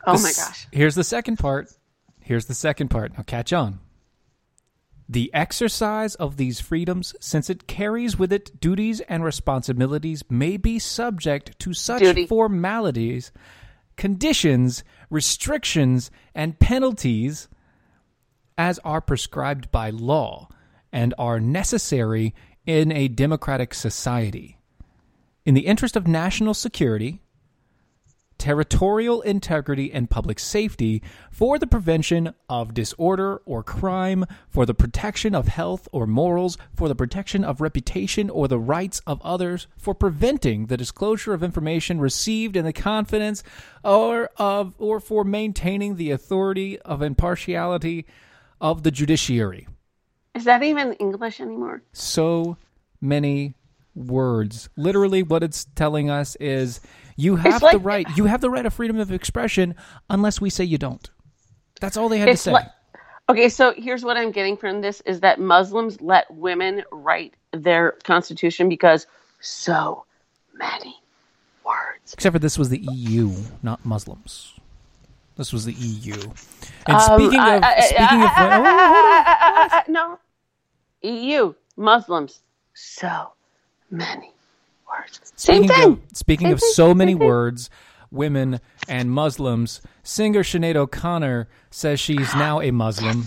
oh my gosh. Here's the second part. Here's the second part. Now catch on. The exercise of these freedoms, since it carries with it duties and responsibilities, may be subject to such Duty. formalities, conditions, restrictions, and penalties as are prescribed by law and are necessary in a democratic society. In the interest of national security, territorial integrity, and public safety, for the prevention of disorder or crime, for the protection of health or morals, for the protection of reputation or the rights of others, for preventing the disclosure of information received in the confidence or of or for maintaining the authority of impartiality of the judiciary Is that even English anymore? so many words. Literally, what it's telling us is you have like- the right. You have the right of freedom of expression, unless we say you don't. That's all they had to say. like Okay, so here's what I'm getting from this is that Muslims let women write their constitution because so many words. Except for this was the EU, not Muslims. This was the EU. And um, speaking of speaking of no EU Muslims so many words. Same speaking thing. Of, speaking same of so many words, women and Muslims, singer Sinead O'Connor says she's now a Muslim.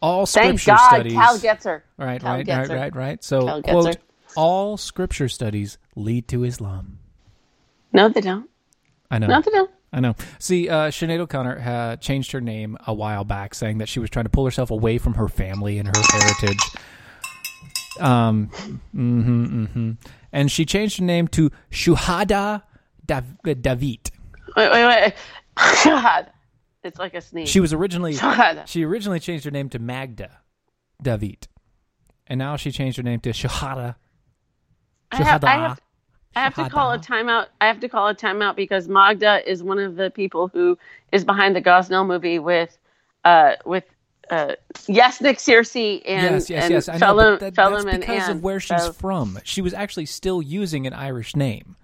All scripture Thank God, studies. Cal gets her. Right, Cal right, right, her. right, right. So, quote, all scripture studies lead to Islam. No, they don't. I know. No, they don't. I know. See, uh, Sinead O'Connor had changed her name a while back, saying that she was trying to pull herself away from her family and her heritage. Um, mm-hmm, mm-hmm. And she changed her name to Shuhada Dav- Davitt. Wait, wait, wait. God. It's like a sneeze. She was originally Shuhada. she originally changed her name to Magda Davitt. And now she changed her name to Shuhada. Shuhada. I have, I have, I have to call a timeout. I have to call a timeout because Magda is one of the people who is behind the Gosnell movie with, uh, with uh, yes, Nick Searcy and yes, yes, and yes. I know, that, that's because of where she's so. from. She was actually still using an Irish name.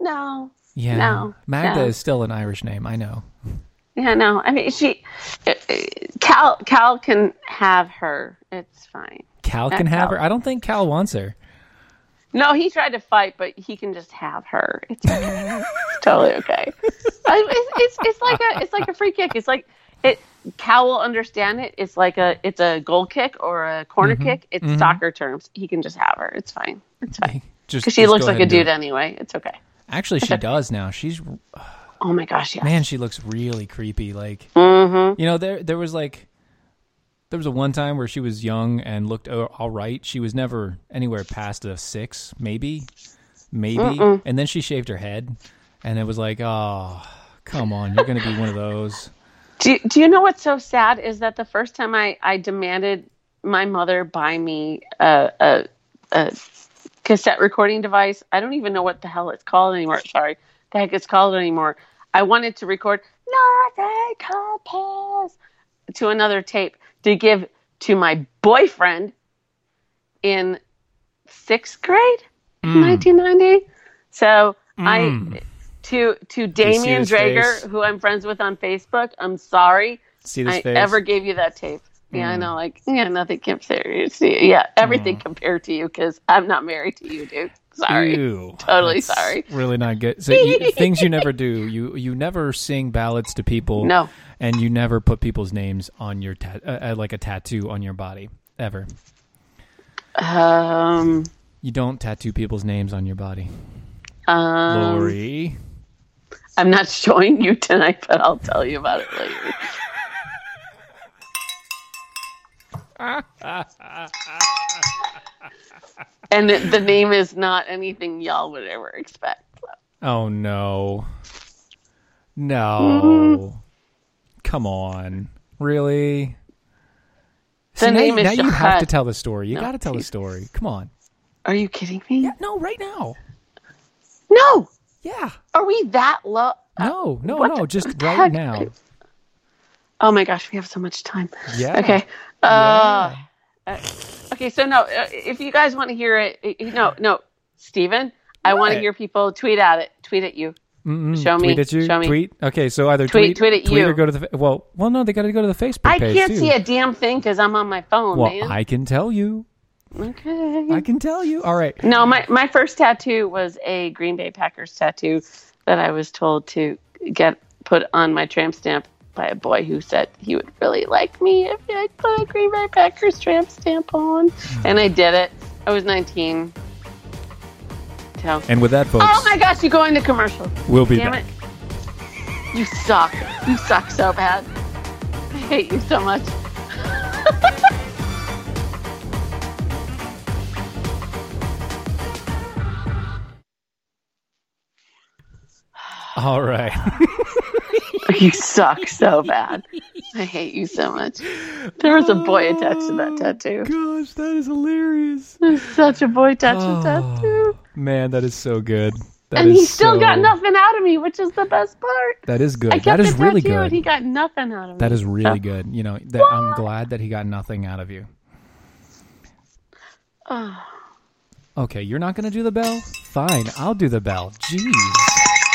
No. Yeah. No. Magda no. is still an Irish name. I know. Yeah, no. I mean, she, uh, uh, Cal, Cal can have her. It's fine. Cal uh, can Not have Cal. her. I don't think Cal wants her. No, he tried to fight, but he can just have her. It's, okay. it's totally okay. It's, it's, it's like a it's like a free kick. It's like it. Cal will understand it. It's like a it's a goal kick or a corner Mhm, kick. It's mhm. soccer terms. He can just have her. It's fine. It's fine Just because she just looks like a dude anyway. It's okay. Actually, she does now. She's Oh my gosh, yes. man. She looks really creepy. Like Mm-hmm. you know, there there was like there was a one time where she was young and looked all right. She was never anywhere past a six, maybe, maybe. Mm-mm. And then she shaved her head, and it was like, oh, come on, you're gonna be one of those. Do you, Do you know what's so sad is that the first time I I demanded my mother buy me a a, a cassette recording device. I don't even know what the hell it's called anymore. Sorry, the heck it's called anymore. I wanted to record nothing compares to another tape to give to my boyfriend in sixth grade, Mm. 1990. So Mm. I to to you Damian Drager, face? who I'm friends with on Facebook. I'm sorry See this I face? ever gave you that tape. Yeah, I Mm. know. Like, yeah, nothing compares to you. Yeah, everything compared to you because I'm not married to you, dude. Sorry. Ew, Totally sorry. Really not good. So you, things you never do. You you never sing ballads to people. No. And you never put people's names on your ta- uh, uh, like a tattoo on your body ever. Um. You don't tattoo people's names on your body. um Lori. I'm not showing you tonight, but I'll tell you about it later. and the, the name is not anything y'all would ever expect. Oh no. No. Mm-hmm. Come on. Really? The See, now, name you- is now you have to tell the story. You No, got to tell the story. Come on. Are you kidding me? Yeah, no, right now. No. Yeah. Are we that low? No, no, what no, the- just right heck? now. Oh my gosh, we have so much time. Yeah. Okay. Uh, uh, okay, so no, uh, if you guys want to hear it, uh, no, no, Stephen, I want to hear people tweet at it. Tweet at you. Mm-mm. Show me, Tweet at you. show me. Tweet. Okay, so either Tweet- tweet, tweet at or you. go to the. Well, well, no, they got to go to the Facebook I can't too. see a damn thing because I'm on my phone, well, man. I can tell you. Okay. I can tell you. All right. No, my, my first tattoo was a Green Bay Packers tattoo that I was told to get put on my tramp stamp by a boy who said he would really like me if I put a Green Bay Packers tramp stamp on. Hmm. And I did it. I was 19. So. And with that, folks, Oh my gosh, you go into commercial. we'll be Damn back. it. You suck. You suck so bad. I hate you so much. All right. You suck so bad. I hate you so much. There was a boy attached to that oh, tattoo. Gosh, that is hilarious. There's such a boy attached Oh, to tattoo. Man, that is so good. That And he still so- got nothing out of me, which is the best part. That is good. I kept That is the really tattoo and he good. got nothing out of me. That is really So- good. You know, that I'm glad that he got nothing out of you. Oh, Okay, you're not going to do the bell? Fine, I'll do the bell. Jeez.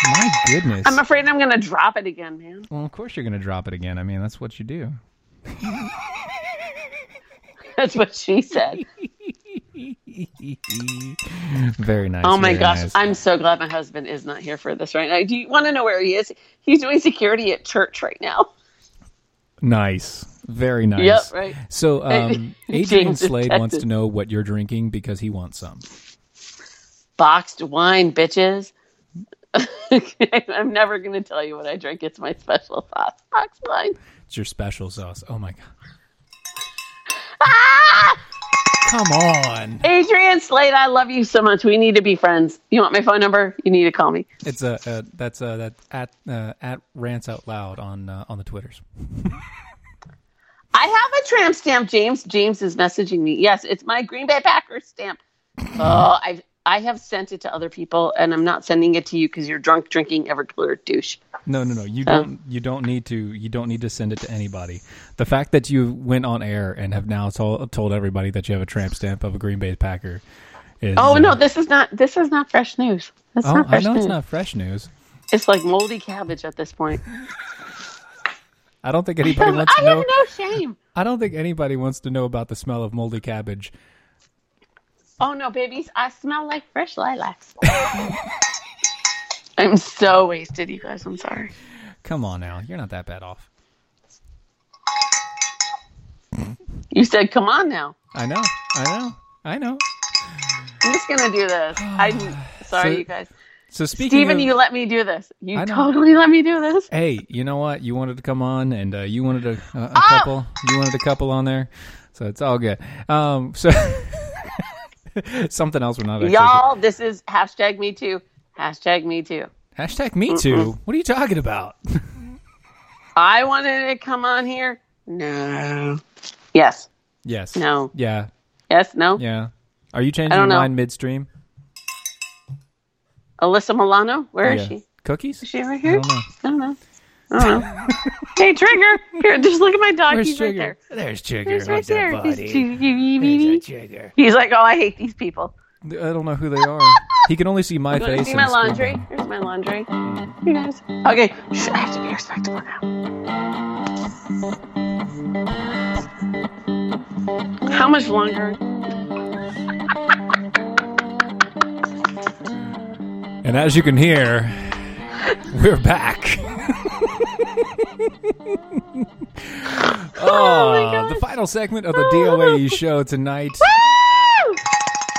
My goodness. I'm afraid I'm going to drop it again, man. Well, of course you're going to drop it again. I mean, that's what you do. that's what she said. very nice. Oh my gosh, nice. I'm so glad my husband is not here for this right now. Do you want to know where he is? He's doing security at church right now. Nice. Very nice. Yep, right. So, um, Adrian Slade wants to know what you're drinking because he wants some. Boxed wine, bitches. I'm never going to tell you what I drink. It's my special sauce. Boxed wine. It's your special sauce. Oh my god. Ah! Come on. Adrian Slade, I love you so much. We need to be friends. You want my phone number? You need to call me. It's a uh, that's uh, that at uh, at rants out loud on uh, on the twitters. I have a tramp stamp, James. James is messaging me. Yes, it's my Green Bay Packers stamp. Oh, I've I have sent it to other people, and I'm not sending it to you because you're drunk drinking Everclear douche. No, no, no. You don't. You don't need to. You don't need to send it to anybody. The fact that you went on air and have now told told everybody that you have a tramp stamp of a Green Bay Packer is. Oh uh, no, this is not this is not fresh news. That's Oh, not I know news. it's not fresh news. It's like moldy cabbage at this point. I don't think anybody wants I to know. have no shame. I don't think anybody wants to know about the smell of moldy cabbage. Oh no, babies, I smell like fresh lilacs. I'm so wasted, you guys. I'm sorry. Come on now, you're not that bad off. You said, "Come on now." I know. I know. I know. I'm just gonna do this. I'm sorry, So- you guys. So speaking Steven, of, you let me do this. You totally let me do this. hey, you know what? You wanted to come on, and uh, you wanted a, a, a Ah! couple. You wanted a couple on there, so it's all good. Um, so something else we're not. Y'all, this is hashtag me too. Hashtag me too. Hashtag me too. What are you talking about? I wanted to come on here. No. Yes. yes. No. Yeah. Yes. No. Yeah. Are you changing your mind midstream? Alyssa Milano. Where is yeah. she? Cookies? Is she right here? I don't know. I don't know. Uh-huh. hey, Trigger. Here, just look at my dog. Where's He's right there. There's Trigger. He's right there. He's, buddy? he's, There's a he's like, oh, I hate these people. I don't know who they are. He can only see my You face. see my his screen laundry? time. Here's my laundry. You guys. Okay. Shh, I have to be respectable now. How much longer? And as you can hear, we're back. oh, the final segment of the DOAE show tonight. Woo!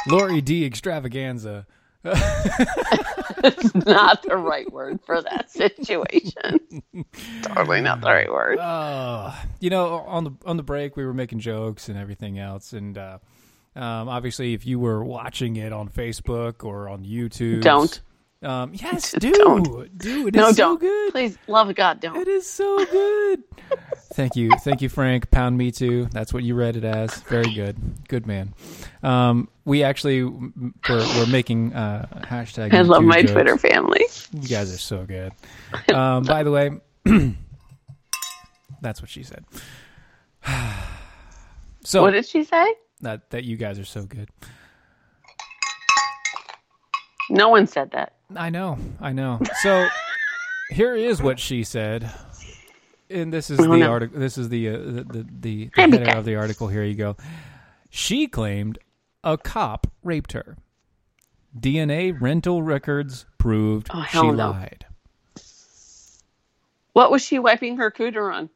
Lori D extravaganza. It's not the right word for that situation. totally not the right word. Uh, you know, on the on the break, we were making jokes and everything else, and uh, um, obviously, if you were watching it on Facebook or on YouTube, Don't. Um, yes, do, don't. do. It is No, so don't. good. Please, love of God, don't. It is so good. thank you, thank you, Frank. Pound me too. That's what you read it as. Very good, good man. Um, we actually we're, we're making uh, hashtag. I love my jokes. Twitter family. You guys are so good. Um, by the way, that's what she said. so What did she say? that that you guys are so good. No one said that. I know, I know. So here is what she said, and this is the article. This is the uh, the the, the, the header of the article. Here you go. She claimed a cop raped her. DNA rental records proved Oh, she no. lied. What was she wiping her cooter on?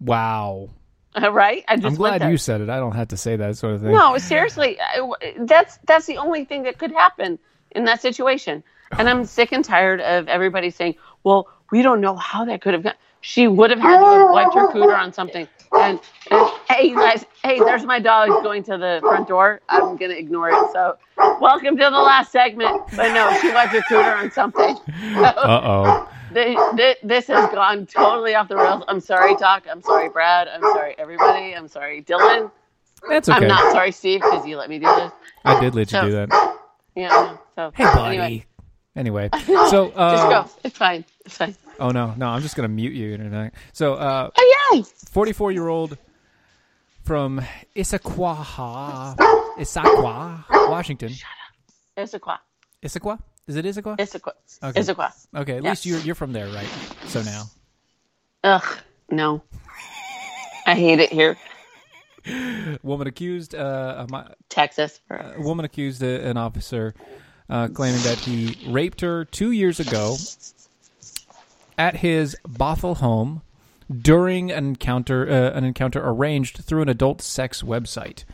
Wow. Right? I just I'm glad you said it. I don't have to say that sort of thing. No, seriously, I- that's that's the only thing that could happen in that situation. And I'm sick and tired of everybody saying, "Well, we don't know how that could have gone." She would have had to have wiped her cooter on something. And, and hey, you guys, hey, there's my dog going to the front door. I'm gonna ignore it. So, welcome to the last segment. But no, she wiped her cooter on something. Uh oh. Th- th- this has gone totally off the rails. I'm sorry, Doc. I'm sorry, Brad. I'm sorry, everybody. I'm sorry, Dylan. That's okay. I'm not sorry, Steve, because you let me do this. I did let you So- do that. Yeah. So Hey, buddy. Anyway, Anyway, so uh, just go. It's fine. It's fine. Oh no, no, I'm just gonna mute you tonight. So, uh, Oh yay! 44 year old from Issaquaha, Issaquah, Washington. Issaquah. Issaquah? Is it Issaquah? Issaquah. Okay. Issaquah. Okay, at Yeah. least you're you're from there, right? So now, Ugh, no. I hate it here. woman accused uh, mi- Texas. a woman accused a, an officer uh, claiming that he raped her two years ago at his Bothell home during an encounter uh, an encounter arranged through an adult sex website.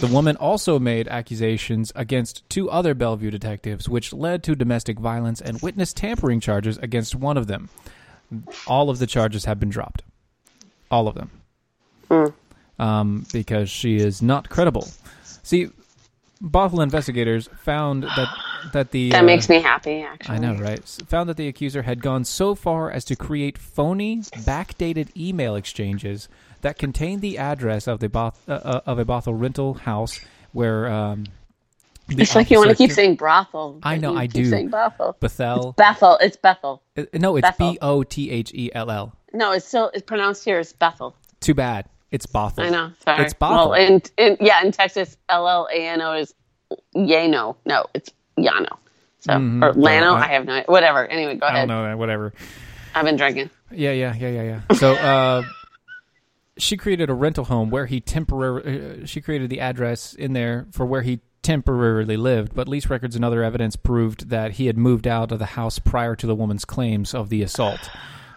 The woman also made accusations against two other Bellevue detectives, which led to domestic violence and witness tampering charges against one of them. All of the charges have been dropped. All of them. Um, because she is not credible. See, Bothell investigators found that that the That uh, makes me happy, actually. I know, right? Found that the accuser had gone so far as to create phony, backdated email exchanges that contained the address of the Both, uh, uh, of a Bothell rental house where um, It's like you want to keep saying brothel. I know, you I keep do. saying Bethel. Bethel. Bethel. It's Bethel. Uh, no, it's. B O T H E L L. No, it's still it's pronounced here as Bethel. Too bad. It's Bothell. I know. Sorry. It's Bothell. Well, in, in yeah, in Texas, L L A N O is Yano. No, it's Yano. So or Lano. I- I, have no idea. Whatever. Anyway, go ahead. I don't know that. Whatever. I've been drinking. Yeah, yeah, yeah, yeah, yeah. So, uh, she created a rental home where he temporarily. Uh, she created the address in there for where he temporarily lived, but lease records and other evidence proved that he had moved out of the house prior to the woman's claims of the assault.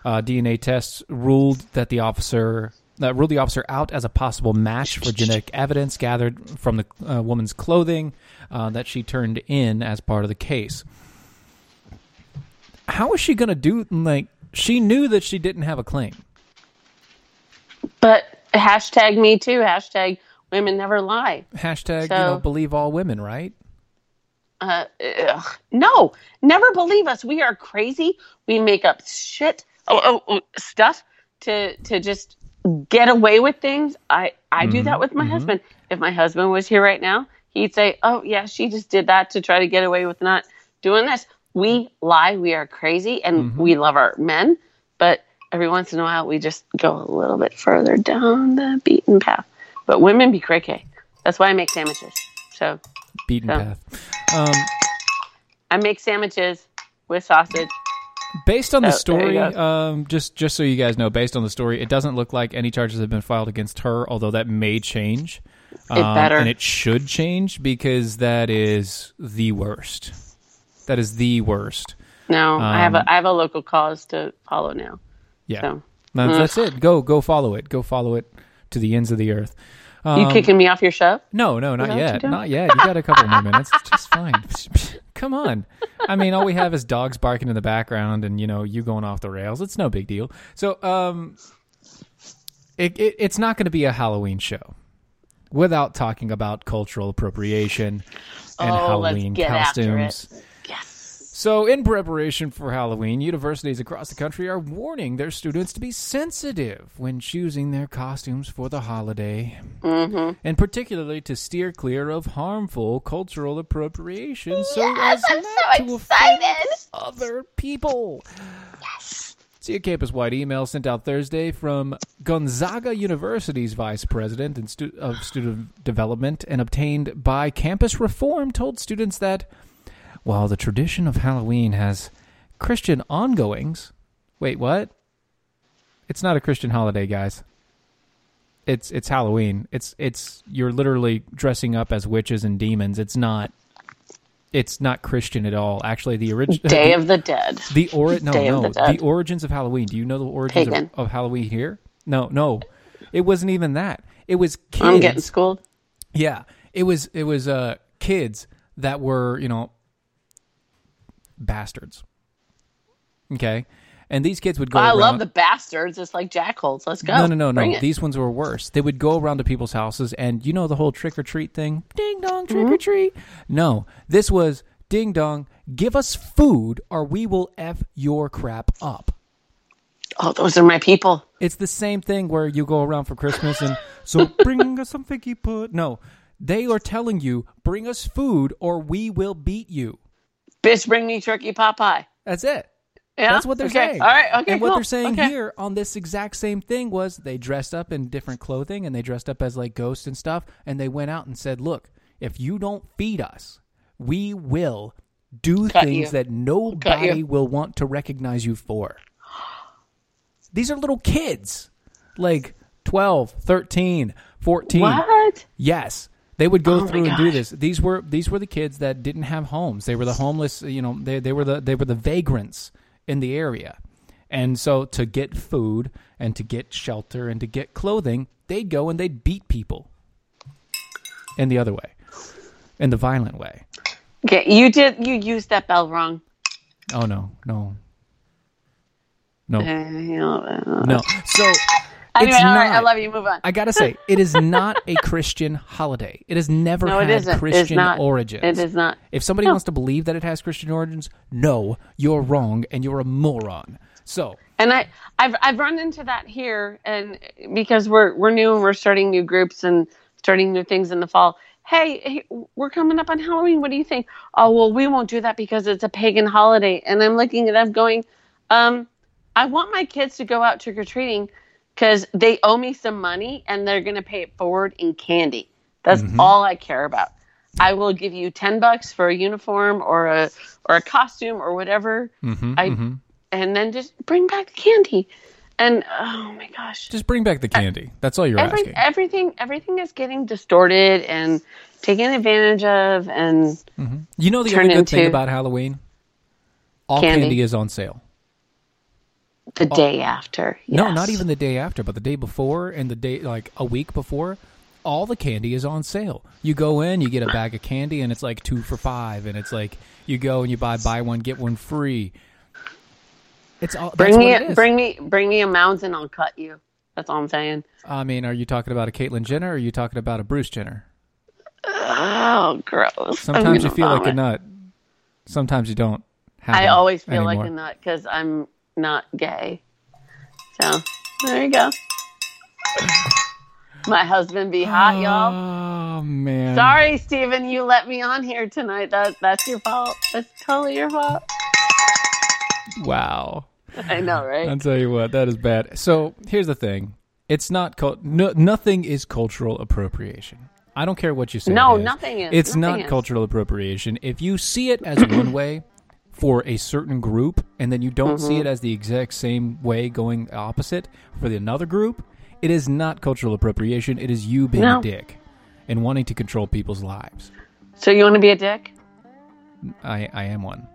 Uh, DNA tests ruled that the officer. Uh, ruled the officer out as a possible match for genetic evidence gathered from the uh, woman's clothing uh, that she turned in as part of the case. How is she going to do? Like, she knew that she didn't have a claim. But hashtag me too. Hashtag women never lie. Hashtag, you So- know, believe all women, right? Uh, ugh. No, never believe us. We are crazy. We make up shit, oh, oh, oh, stuff to to just get away with things. I I do that mm-hmm. with my mm-hmm. husband. If my husband was here right now, he'd say, "Oh yeah, she just did that to try to get away with not doing this." We lie. We are crazy, and mm-hmm. we love our men, but every once in a while, we just go a little bit further down the beaten path. But women be cray. That's why I make sandwiches. So Beaten Yeah. path. Um, I make sandwiches with sausage. Based on the Oh, story, um, just just so you guys know, based on the story, it doesn't look like any charges have been filed against her, although that may change. It Um, better. and it should change because that is the worst. That is the worst. No, I have Um, a I have a local cause to follow now. Yeah, So that's, that's it. Go go follow it. Go follow it to the ends of the earth. you Um, kicking me off your show? No, no, not that what you're yet. Not yet. You got a couple more minutes. It's just fine. Come on. I mean, all we have is dogs barking in the background and, you know, you going off the rails. It's no big deal. So, um, it, it, it's not going to be a Halloween show without talking about cultural appropriation and Oh, Halloween get after it. costumes. Yes. So, in preparation for Halloween, universities across the country are warning their students to be sensitive when choosing their costumes for the holiday, mm-hmm. and particularly to steer clear of harmful cultural appropriation so as I'm not so to offend other people. Yes. See a campus-wide email sent out Thursday from Gonzaga University's vice president of student development and obtained by Campus Reform told students that while the tradition of Halloween has Christian ongoings, wait, what? It's not a Christian holiday, guys. It's it's Halloween. It's it's you're literally dressing up as witches and demons. It's not it's not Christian at all. Actually, the original Day of the Dead. the ori- no Day no the the origins of Halloween. Do you know the origins of, of Halloween here? No, no, it wasn't even that. It was kids. I'm getting schooled. Yeah, it was it was uh kids that were you know bastards. Okay, and these kids would go. I around, love the bastards. It's like jackholes. Let's go. No, no, no, Bring no. it. These ones were worse. They would go around to people's houses, and you know the whole trick or treat thing. Ding dong, trick Mm-hmm. or treat. No, this was ding dong. Give us food, or we will f your crap up. oh, those are my people. It's the same thing where you go around for Christmas and so bring us some figgy put. No, they are telling you bring us food or we will beat you. Bitch, bring me turkey pot pie. That's it. Yeah? That's what they're okay. saying. All right. Okay. and what they're saying okay. here on this exact same thing was they dressed up in different clothing and they dressed up as like ghosts and stuff and they went out and said, "Look, if you don't feed us, we will do Cut things you. that nobody will want to recognize you for. These are little kids, like 12, 13, 14. What? Yes. They would go Oh through and do this. These were these were the kids that didn't have homes. They were the homeless, you know, they they were the they were the vagrants in the area. And so to get food and to get shelter and to get clothing, they'd go and they'd beat people. In the other way. In the violent way. Okay, you did. You used that bell wrong. Oh no, no. No. Uh, No. So Anyway, it's all right, I love you. Move on. I gotta say, it is not a Christian holiday. It has never no, had isn't. Christian not. origins. It is not. If somebody wants to believe that it has Christian origins, no, you're wrong and you're a moron. So, And I, I've, I've run into that here, and because we're we're new and we're starting new groups and starting new things in the fall. Hey, hey, we're coming up on Halloween. What do you think? Oh well, we won't do that because it's a pagan holiday. And I'm looking at them going, um, I want my kids to go out trick or treating because they owe me some money and they're gonna pay it forward in candy. That's all I care about. I will give you ten bucks for a uniform or a or a costume or whatever. mhm, I mhm. and then just bring back the candy. And oh my gosh, just bring back the candy. That's all you're Every, asking. everything everything is getting distorted and taken advantage of, and You know the only good thing about Halloween? All candy. candy is on sale. The oh. day after. No, not even the day after, but the day before and the day like a week before, all the candy is on sale. You go in, you get a bag of candy, and it's like two for five, and it's like you go and you buy buy one get one free. It's all. Bring me, what it is. bring me, bring me a mounds, and I'll cut you. That's all I'm saying. I mean, are you talking about a Caitlyn Jenner or are you talking about a Bruce Jenner? Oh, gross! Sometimes you feel like a nut. Sometimes you don't. I always feel anymore. like a nut because I'm not gay. So there you go. My husband be hot, oh, y'all. Oh man. Sorry, Steven, you let me on here tonight. That that's your fault. That's totally your fault. Wow. I know, right? I'll tell you what, that is bad. So here's the thing: it's not cult- no, nothing is cultural appropriation. I don't care what you say. No, is. nothing is. It's Nothing not is. cultural appropriation. If you see it as one way for a certain group, and then you don't see Mm-hmm. it as the exact same way going opposite for the another group, it is not cultural appropriation. It is you being No. a dick and wanting to control people's lives. So you want to be a dick, I, I am one.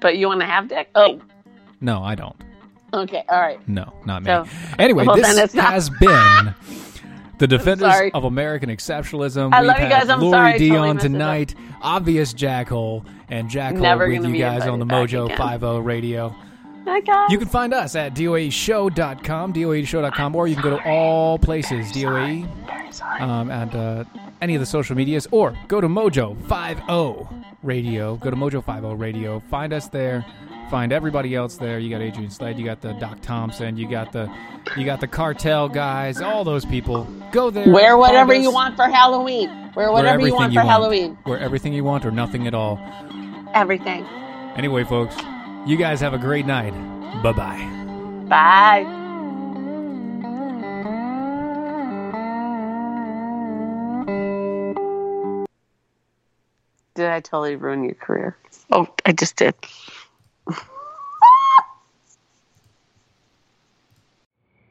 but you want to have dick? Oh, No, I don't. okay, all right. No, not me. So- anyway, well, this has been the defenders of American exceptionalism. I We've love you guys. I'm Lori sorry I D totally on messed it up. tonight. Obvious Jackhole and Jackhole Never with you guys on the Mojo again. 50 radio. Hi guys. You can find us at doaeshow.com, doaeshow.com, or you can go to all places, DOAE, um, and uh, any of the social medias, or go to Mojo 50 Radio. Go to Mojo 50 Radio. Find us there. Find everybody else there. You got Adrian Slade. You got the Doc Thompson. You got the you got the cartel guys. All those people. Go there. Wear whatever you want for Halloween. Wear Wear whatever you everything want for Halloween. Wear everything you want or nothing at all. Everything. Anyway, folks, you guys have a great night. Bye bye. Bye. Did I totally ruin your career? Oh, I just did.